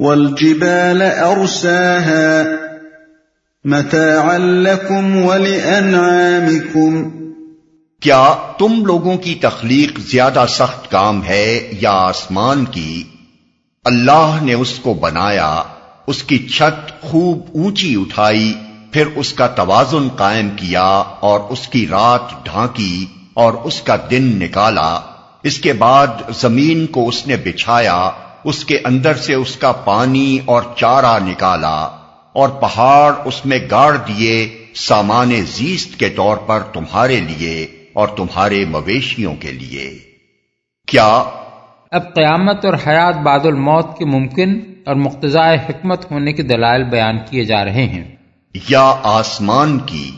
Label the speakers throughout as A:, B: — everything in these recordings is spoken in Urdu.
A: والجبال أرساها متاعا لكم ولأنعامكم
B: کیا تم لوگوں کی تخلیق زیادہ سخت کام ہے یا آسمان کی؟ اللہ نے اس کو بنایا، اس کی چھت خوب اونچی اٹھائی، پھر اس کا توازن قائم کیا اور اس کی رات ڈھانکی اور اس کا دن نکالا۔ اس کے بعد زمین کو اس نے بچھایا اس کے اندر سے اس کا پانی اور چارہ نکالا اور پہاڑ اس میں گاڑ دیے سامان زیست کے طور پر تمہارے لیے اور تمہارے مویشیوں کے لیے۔ کیا؟
C: اب قیامت اور حیات بعد الموت کے ممکن اور مقتضاء حکمت ہونے کے دلائل بیان کیے جا رہے ہیں۔
B: یا آسمان کی؟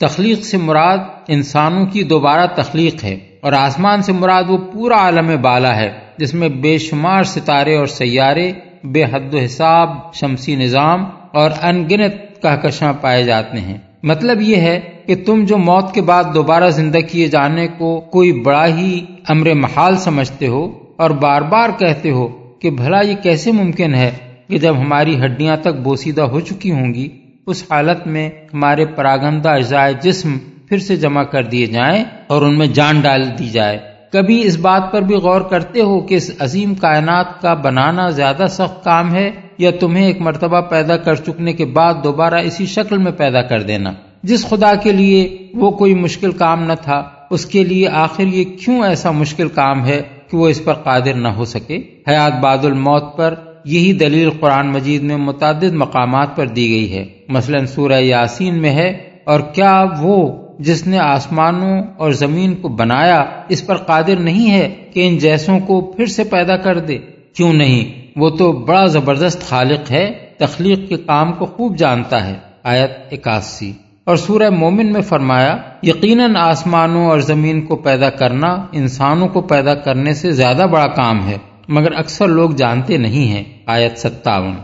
C: تخلیق سے مراد انسانوں کی دوبارہ تخلیق ہے اور آسمان سے مراد وہ پورا عالم بالا ہے۔ جس میں بے شمار ستارے اور سیارے، بے حد و حساب شمسی نظام اور انگنت کہکشاں پائے جاتے ہیں۔ مطلب یہ ہے کہ تم جو موت کے بعد دوبارہ زندہ کیے جانے کو کوئی بڑا ہی امر محال سمجھتے ہو اور بار بار کہتے ہو کہ بھلا یہ کیسے ممکن ہے کہ جب ہماری ہڈیاں تک بوسیدہ ہو چکی ہوں گی، اس حالت میں ہمارے پراگندہ اجزائے جسم پھر سے جمع کر دیے جائیں اور ان میں جان ڈال دی جائے۔ کبھی اس بات پر بھی غور کرتے ہو کہ اس عظیم کائنات کا بنانا زیادہ سخت کام ہے یا تمہیں ایک مرتبہ پیدا کر چکنے کے بعد دوبارہ اسی شکل میں پیدا کر دینا۔ جس خدا کے لیے وہ کوئی مشکل کام نہ تھا، اس کے لیے آخر یہ کیوں ایسا مشکل کام ہے کہ وہ اس پر قادر نہ ہو سکے؟ حیات باد الموت پر یہی دلیل قرآن مجید میں متعدد مقامات پر دی گئی ہے۔ مثلا سورہ یاسین میں ہے، اور کیا وہ جس نے آسمانوں اور زمین کو بنایا، اس پر قادر نہیں ہے کہ ان جیسوں کو پھر سے پیدا کر دے۔ کیوں نہیں؟ وہ تو بڑا زبردست خالق ہے، تخلیق کے کام کو خوب جانتا ہے۔ آیت اکاسی۔ اور سورہ مومن میں فرمایا، یقیناً آسمانوں اور زمین کو پیدا کرنا انسانوں کو پیدا کرنے سے زیادہ بڑا کام ہے، مگر اکثر لوگ جانتے نہیں ہیں۔ آیت ستاون۔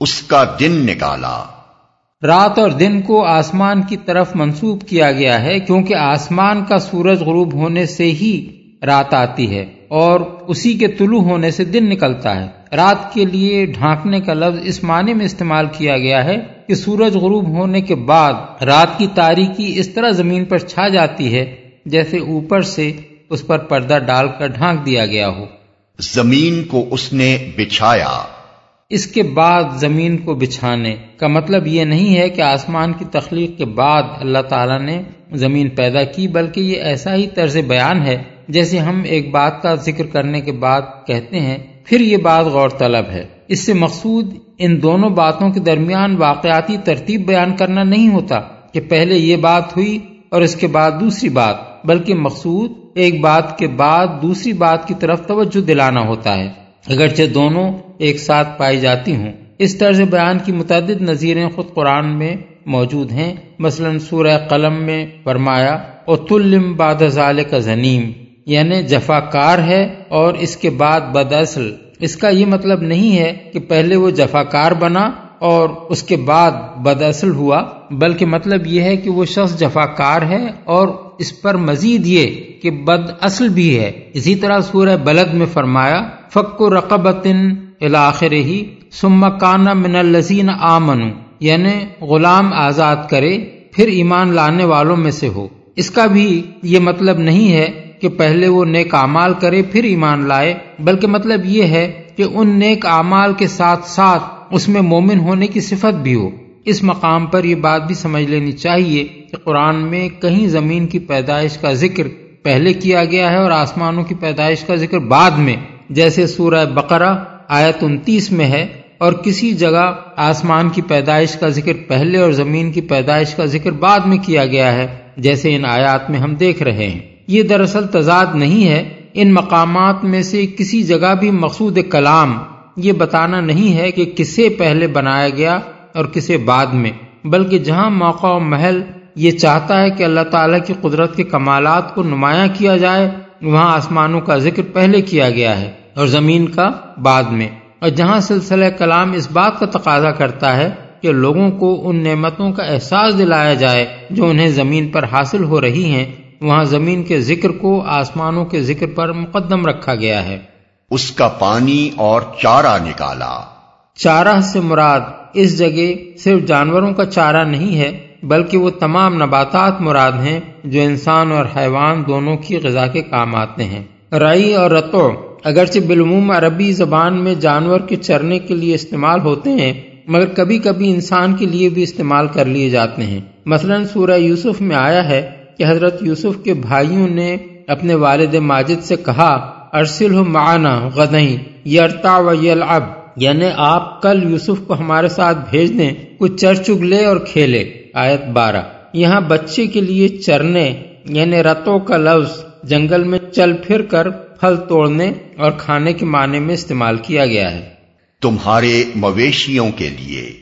B: اس کا دن نکالا۔
C: رات اور دن کو آسمان کی طرف منسوب کیا گیا ہے، کیونکہ آسمان کا سورج غروب ہونے سے ہی رات آتی ہے اور اسی کے طلوع ہونے سے دن نکلتا ہے۔ رات کے لیے ڈھانکنے کا لفظ اس معنی میں استعمال کیا گیا ہے کہ سورج غروب ہونے کے بعد رات کی تاریکی اس طرح زمین پر چھا جاتی ہے جیسے اوپر سے اس پر پردہ ڈال کر ڈھانک دیا گیا ہو۔
B: زمین کو اس نے بچھایا۔
C: اس کے بعد زمین کو بچھانے کا مطلب یہ نہیں ہے کہ آسمان کی تخلیق کے بعد اللہ تعالیٰ نے زمین پیدا کی، بلکہ یہ ایسا ہی طرز بیان ہے جیسے ہم ایک بات کا ذکر کرنے کے بعد کہتے ہیں، پھر یہ بات غور طلب ہے۔ اس سے مقصود ان دونوں باتوں کے درمیان واقعاتی ترتیب بیان کرنا نہیں ہوتا کہ پہلے یہ بات ہوئی اور اس کے بعد دوسری بات، بلکہ مقصود ایک بات کے بعد دوسری بات کی طرف توجہ دلانا ہوتا ہے۔ اگرچہ دونوں ایک ساتھ پائی جاتی ہوں۔ اس طرز بیان کی متعدد نظیریں خود قرآن میں موجود ہیں۔ مثلا سورہ قلم میں فرمایا اور تلم باد کا زنیم یعنی جفا کار ہے اور اس کے بعد بداصل۔ اس کا یہ مطلب نہیں ہے کہ پہلے وہ جفا کار بنا اور اس کے بعد بداصل ہوا، بلکہ مطلب یہ ہے کہ وہ شخص جفا کار ہے اور اس پر مزید یہ کہ بد اصل بھی ہے۔ اسی طرح سورہ بلد میں فرمایا فک و رقبتن الاخر ہی سم کانا من الزین آمن یعنی غلام آزاد کرے، پھر ایمان لانے والوں میں سے ہو۔ اس کا بھی یہ مطلب نہیں ہے کہ پہلے وہ نیک اعمال کرے، پھر ایمان لائے، بلکہ مطلب یہ ہے کہ ان نیک اعمال کے ساتھ ساتھ اس میں مومن ہونے کی صفت بھی ہو۔ اس مقام پر یہ بات بھی سمجھ لینی چاہیے کہ قرآن میں کہیں زمین کی پیدائش کا ذکر پہلے کیا گیا ہے اور آسمانوں کی پیدائش کا ذکر بعد میں، جیسے سورہ بقرہ آیت انتیس میں ہے، اور کسی جگہ آسمان کی پیدائش کا ذکر پہلے اور زمین کی پیدائش کا ذکر بعد میں کیا گیا ہے، جیسے ان آیات میں ہم دیکھ رہے ہیں۔ یہ دراصل تضاد نہیں ہے، ان مقامات میں سے کسی جگہ بھی مقصود کلام یہ بتانا نہیں ہے کہ کسے پہلے بنایا گیا اور کسے بعد میں، بلکہ جہاں موقع و محل یہ چاہتا ہے کہ اللہ تعالیٰ کی قدرت کے کمالات کو نمایاں کیا جائے وہاں آسمانوں کا ذکر پہلے کیا گیا ہے اور زمین کا بعد میں۔ اور جہاں سلسلہ کلام اس بات کا تقاضا کرتا ہے کہ لوگوں کو ان نعمتوں کا احساس دلایا جائے جو انہیں زمین پر حاصل ہو رہی ہیں وہاں زمین کے ذکر کو آسمانوں کے ذکر پر مقدم رکھا گیا ہے۔
B: اس کا پانی اور چارہ نکالا۔
C: چارہ سے مراد اس جگہ صرف جانوروں کا چارہ نہیں ہے بلکہ وہ تمام نباتات مراد ہیں جو انسان اور حیوان دونوں کی غذا کے کام آتے ہیں۔ رائی اور رتو اگرچہ بالعموم عربی زبان میں جانور کے چرنے کے لیے استعمال ہوتے ہیں، مگر کبھی کبھی انسان کے لیے بھی استعمال کر لیے جاتے ہیں۔ مثلا سورہ یوسف میں آیا ہے کہ حضرت یوسف کے بھائیوں نے اپنے والد ماجد سے کہا ارسل معنا غدئی یرتا و یلعب یعنی آپ کل یوسف کو ہمارے ساتھ بھیج دیں، کچھ چر چگ لے اور کھیلے۔ آیت بارہ۔ یہاں بچے کے لیے چرنے یعنی رتوں کا لفظ جنگل میں چل پھر کر پھل توڑنے اور کھانے کے معنی میں استعمال کیا گیا ہے۔
B: تمہارے مویشیوں کے لیے۔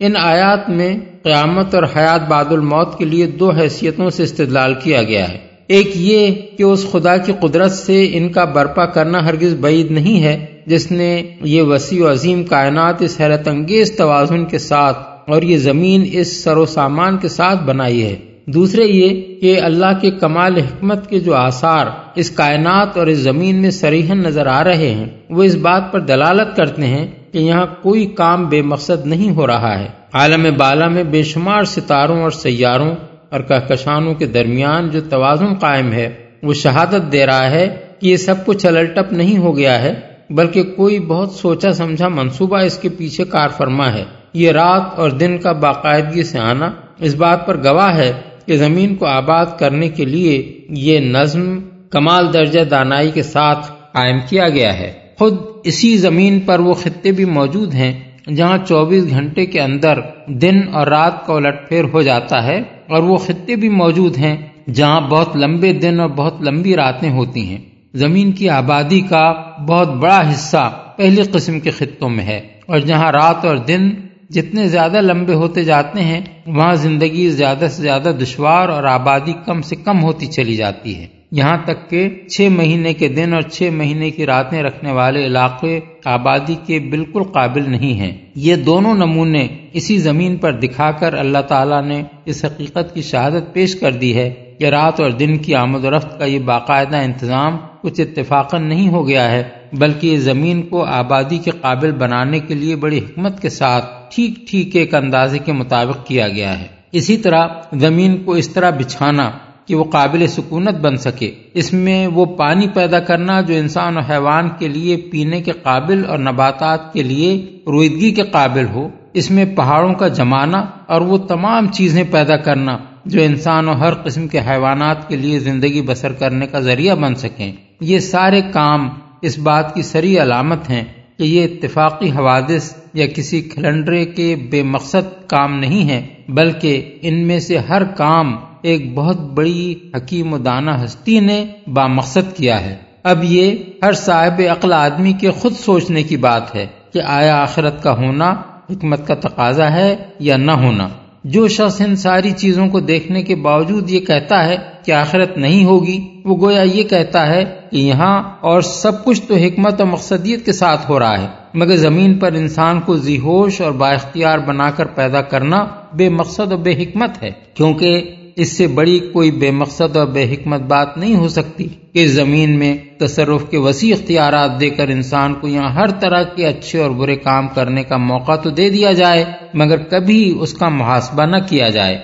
C: ان آیات میں قیامت اور حیات بعد الموت کے لیے دو حیثیتوں سے استدلال کیا گیا ہے۔ ایک یہ کہ اس خدا کی قدرت سے ان کا برپا کرنا ہرگز بعید نہیں ہے جس نے یہ وسیع و عظیم کائنات اس حیرت انگیز توازن کے ساتھ اور یہ زمین اس سر و سامان کے ساتھ بنائی ہے۔ دوسرے یہ کہ اللہ کے کمال حکمت کے جو آثار اس کائنات اور اس زمین میں سریحن نظر آ رہے ہیں، وہ اس بات پر دلالت کرتے ہیں کہ یہاں کوئی کام بے مقصد نہیں ہو رہا ہے۔ عالم بالا میں بے شمار ستاروں اور سیاروں اور کہکشانوں کے درمیان جو توازن قائم ہے، وہ شہادت دے رہا ہے کہ یہ سب کچھ الٹپ نہیں ہو گیا ہے، بلکہ کوئی بہت سوچا سمجھا منصوبہ اس کے پیچھے کار فرما ہے۔ یہ رات اور دن کا باقاعدگی سے آنا اس بات پر گواہ ہے کہ زمین کو آباد کرنے کے لیے یہ نظم کمال درجہ دانائی کے ساتھ قائم کیا گیا ہے۔ خود اسی زمین پر وہ خطے بھی موجود ہیں جہاں چوبیس گھنٹے کے اندر دن اور رات کا الٹ پھیر ہو جاتا ہے اور وہ خطے بھی موجود ہیں جہاں بہت لمبے دن اور بہت لمبی راتیں ہوتی ہیں۔ زمین کی آبادی کا بہت بڑا حصہ پہلی قسم کے خطوں میں ہے اور جہاں رات اور دن جتنے زیادہ لمبے ہوتے جاتے ہیں، وہاں زندگی زیادہ سے زیادہ دشوار اور آبادی کم سے کم ہوتی چلی جاتی ہے۔ یہاں تک کہ چھ مہینے کے دن اور چھ مہینے کی راتیں رکھنے والے علاقے آبادی کے بالکل قابل نہیں ہیں۔ یہ دونوں نمونے اسی زمین پر دکھا کر اللہ تعالیٰ نے اس حقیقت کی شہادت پیش کر دی ہے کہ رات اور دن کی آمد و رفت کا یہ باقاعدہ انتظام کچھ اتفاق نہیں ہو گیا ہے، بلکہ یہ زمین کو آبادی کے قابل بنانے کے لیے بڑی حکمت کے ساتھ ٹھیک ٹھیک ایک اندازے کے مطابق کیا گیا ہے۔ اسی طرح زمین کو اس طرح بچھانا کہ وہ قابل سکونت بن سکے، اس میں وہ پانی پیدا کرنا جو انسان اور حیوان کے لیے پینے کے قابل اور نباتات کے لیے رویدگی کے قابل ہو۔ اس میں پہاڑوں کا جمانا اور وہ تمام چیزیں پیدا کرنا جو انسان اور ہر قسم کے حیوانات کے لیے زندگی بسر کرنے کا ذریعہ بن سکیں۔ یہ سارے کام اس بات کی سری علامت ہیں کہ یہ اتفاقی حوادث یا کسی کھلنڈرے کے بے مقصد کام نہیں ہے بلکہ ان میں سے ہر کام ایک بہت بڑی حکیم و دانہ ہستی نے با مقصد کیا ہے۔ اب یہ ہر صاحب عقل آدمی کے خود سوچنے کی بات ہے کہ آیا آخرت کا ہونا حکمت کا تقاضا ہے یا نہ ہونا۔ جو شخص ان ساری چیزوں کو دیکھنے کے باوجود یہ کہتا ہے کہ آخرت نہیں ہوگی، وہ گویا یہ کہتا ہے کہ یہاں اور سب کچھ تو حکمت اور مقصدیت کے ساتھ ہو رہا ہے، مگر زمین پر انسان کو ذیہوش اور با اختیار بنا کر پیدا کرنا بے مقصد اور بے حکمت ہے، کیونکہ اس سے بڑی کوئی بے مقصد اور بے حکمت بات نہیں ہو سکتی کہ زمین میں تصرف کے وسیع اختیارات دے کر انسان کو یہاں ہر طرح کے اچھے اور برے کام کرنے کا موقع تو دے دیا جائے، مگر کبھی اس کا محاسبہ نہ کیا جائے۔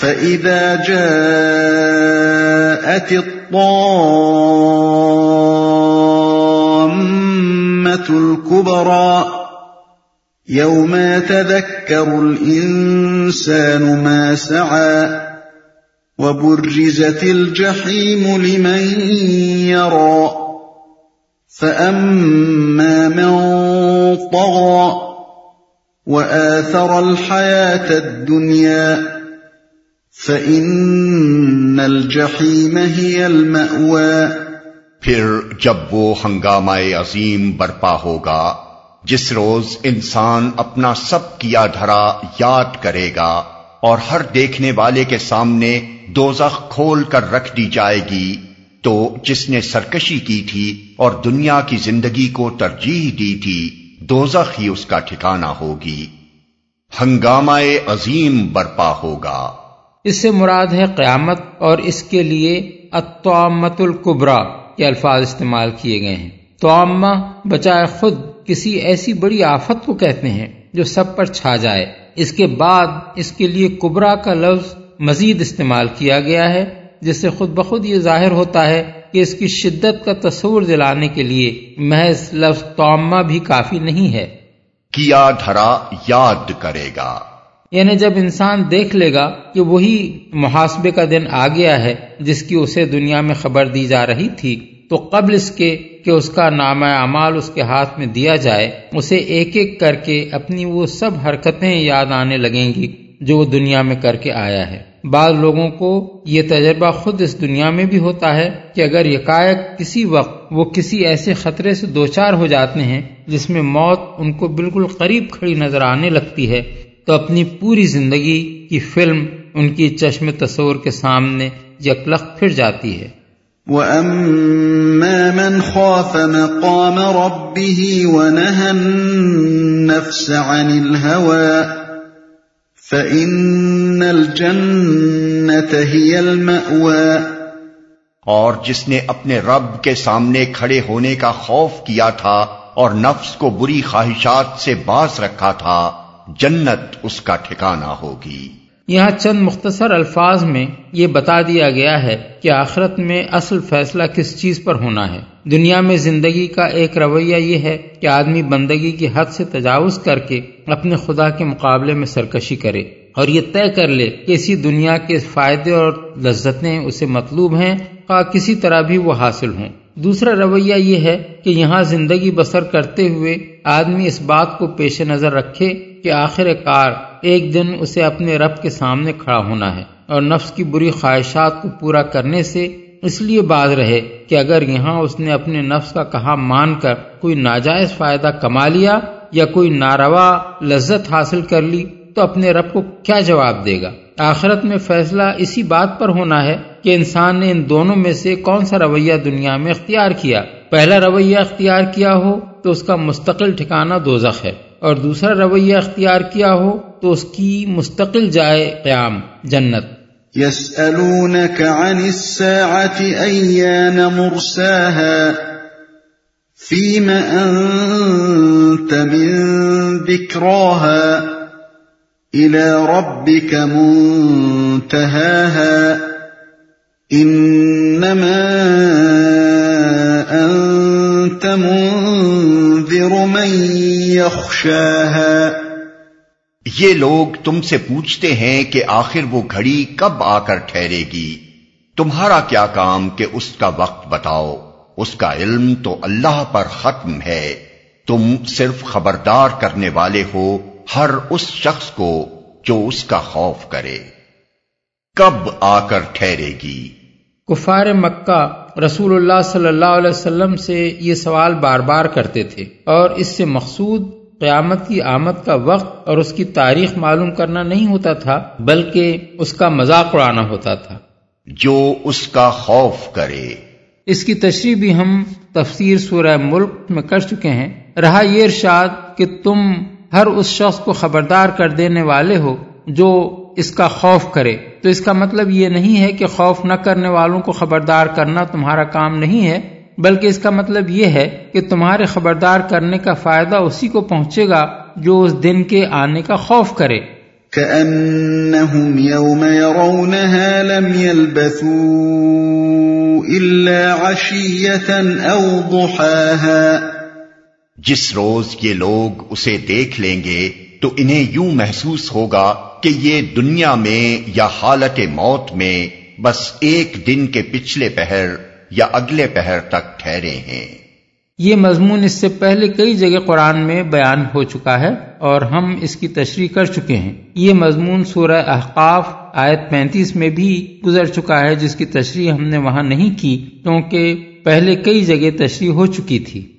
A: فَإِذَا جَاءَتِ الطَّامَّةُ الْكُبْرَى يَوْمَ يَتَذَكَّرُ الْإِنسَانُ مَا سَعَى وبرزت الجحيم لمن يرى. فأما من طغى وآثر الحياة الدنيا فإن الجحيم هي المأوى.
B: پھر جب وہ ہنگامہ عظیم برپا ہوگا جس روز انسان اپنا سب کیا دھرا یاد کرے گا اور ہر دیکھنے والے کے سامنے دوزخ کھول کر رکھ دی جائے گی۔ تو جس نے سرکشی کی تھی اور دنیا کی زندگی کو ترجیح دی تھی، دوزخ ہی اس کا ٹھکانہ ہوگی۔ ہنگامہ عظیم برپا ہوگا۔
C: اس سے مراد ہے قیامت اور اس کے لیے اطعمت القبرا کے الفاظ استعمال کیے گئے ہیں۔ توامہ بچائے خود کسی ایسی بڑی آفت کو کہتے ہیں جو سب پر چھا جائے۔ اس کے بعد اس کے لیے کبرا کا لفظ مزید استعمال کیا گیا ہے جس سے خود بخود یہ ظاہر ہوتا ہے کہ اس کی شدت کا تصور دلانے کے لیے محض لفظ توما بھی کافی نہیں ہے۔
B: کیا دھرا یاد کرے گا۔
C: یعنی جب انسان دیکھ لے گا کہ وہی محاسبے کا دن آ گیا ہے جس کی اسے دنیا میں خبر دی جا رہی تھی۔ تو قبل اس کے کہ اس کا نام اعمال اس کے ہاتھ میں دیا جائے، اسے ایک ایک کر کے اپنی وہ سب حرکتیں یاد آنے لگیں گی جو وہ دنیا میں کر کے آیا ہے۔ بعض لوگوں کو یہ تجربہ خود اس دنیا میں بھی ہوتا ہے کہ اگر یکایک کسی وقت وہ کسی ایسے خطرے سے دوچار ہو جاتے ہیں جس میں موت ان کو بالکل قریب کھڑی نظر آنے لگتی ہے، تو اپنی پوری زندگی کی فلم ان کی چشم تصور کے سامنے یکلخ پھر جاتی ہے۔
A: وَأَمَّا مَنْ خَافَ مَقَامَ رَبِّهِ وَنَهَى النَّفْسَ عَنِ الْهَوَىٰ فَإِنَّ الْجَنَّةَ هِيَ الْمَأْوَى
B: اور جس نے اپنے رب کے سامنے کھڑے ہونے کا خوف کیا تھا اور نفس کو بری خواہشات سے باز رکھا تھا، جنت اس کا ٹھکانہ ہوگی۔
C: یہاں چند مختصر الفاظ میں یہ بتا دیا گیا ہے کہ آخرت میں اصل فیصلہ کس چیز پر ہونا ہے۔ دنیا میں زندگی کا ایک رویہ یہ ہے کہ آدمی بندگی کی حد سے تجاوز کر کے اپنے خدا کے مقابلے میں سرکشی کرے اور یہ طے کر لے کہ اسی دنیا کے فائدے اور لذتیں اسے مطلوب ہیں کسی طرح بھی وہ حاصل ہوں۔ دوسرا رویہ یہ ہے کہ یہاں زندگی بسر کرتے ہوئے آدمی اس بات کو پیش نظر رکھے کہ آخر کار ایک دن اسے اپنے رب کے سامنے کھڑا ہونا ہے اور نفس کی بری خواہشات کو پورا کرنے سے اس لیے باز رہے کہ اگر یہاں اس نے اپنے نفس کا کہا مان کر کوئی ناجائز فائدہ کما لیا یا کوئی ناروا لذت حاصل کر لی تو اپنے رب کو کیا جواب دے گا؟ آخرت میں فیصلہ اسی بات پر ہونا ہے کہ انسان نے ان دونوں میں سے کون سا رویہ دنیا میں اختیار کیا؟ پہلا رویہ اختیار کیا ہو تو اس کا مستقل ٹھکانہ دوزخ ہے اور دوسرا رویہ اختیار کیا ہو تو اس کی مستقل جائے قیام جنت۔
A: يسألونك عن الساعة أيان مرساها؟ فيم أنت من ذكراها؟ إلى ربك منتهاها؟ إنما أنت منذر من يخشاها؟
B: یہ لوگ تم سے پوچھتے ہیں کہ آخر وہ گھڑی کب آ کر ٹھہرے گی۔ تمہارا کیا کام کہ اس کا وقت بتاؤ؟ اس کا علم تو اللہ پر ختم ہے۔ تم صرف خبردار کرنے والے ہو ہر اس شخص کو جو اس کا خوف کرے۔ کب آ کر ٹھہرے گی؟
C: کفار مکہ رسول اللہ صلی اللہ علیہ وسلم سے یہ سوال بار بار کرتے تھے اور اس سے مقصود قیامت کی آمد کا وقت اور اس کی تاریخ معلوم کرنا نہیں ہوتا تھا بلکہ اس کا مذاق اڑانا ہوتا تھا۔
B: جو اس کا خوف کرے۔
C: اس کی تشریح بھی ہم تفسیر سورہ ملک میں کر چکے ہیں۔ رہا یہ ارشاد کہ تم ہر اس شخص کو خبردار کر دینے والے ہو جو اس کا خوف کرے۔ تو اس کا مطلب یہ نہیں ہے کہ خوف نہ کرنے والوں کو خبردار کرنا تمہارا کام نہیں ہے بلکہ اس کا مطلب یہ ہے کہ تمہارے خبردار کرنے کا فائدہ اسی کو پہنچے گا جو اس دن کے آنے کا خوف کرے۔
A: كأنهم يوم يرونها لم يلبثوا إلا عشية أو ضحاها۔
B: جس روز یہ لوگ اسے دیکھ لیں گے تو انہیں یوں محسوس ہوگا کہ یہ دنیا میں یا حالت موت میں بس ایک دن کے پچھلے پہر یا اگلے پہر تک ٹھہرے ہیں۔
C: یہ مضمون اس سے پہلے کئی جگہ قرآن میں بیان ہو چکا ہے اور ہم اس کی تشریح کر چکے ہیں۔ یہ مضمون سورہ احقاف آیت پینتیس میں بھی گزر چکا ہے، جس کی تشریح ہم نے وہاں نہیں کی، کیونکہ پہلے کئی جگہ تشریح ہو چکی تھی۔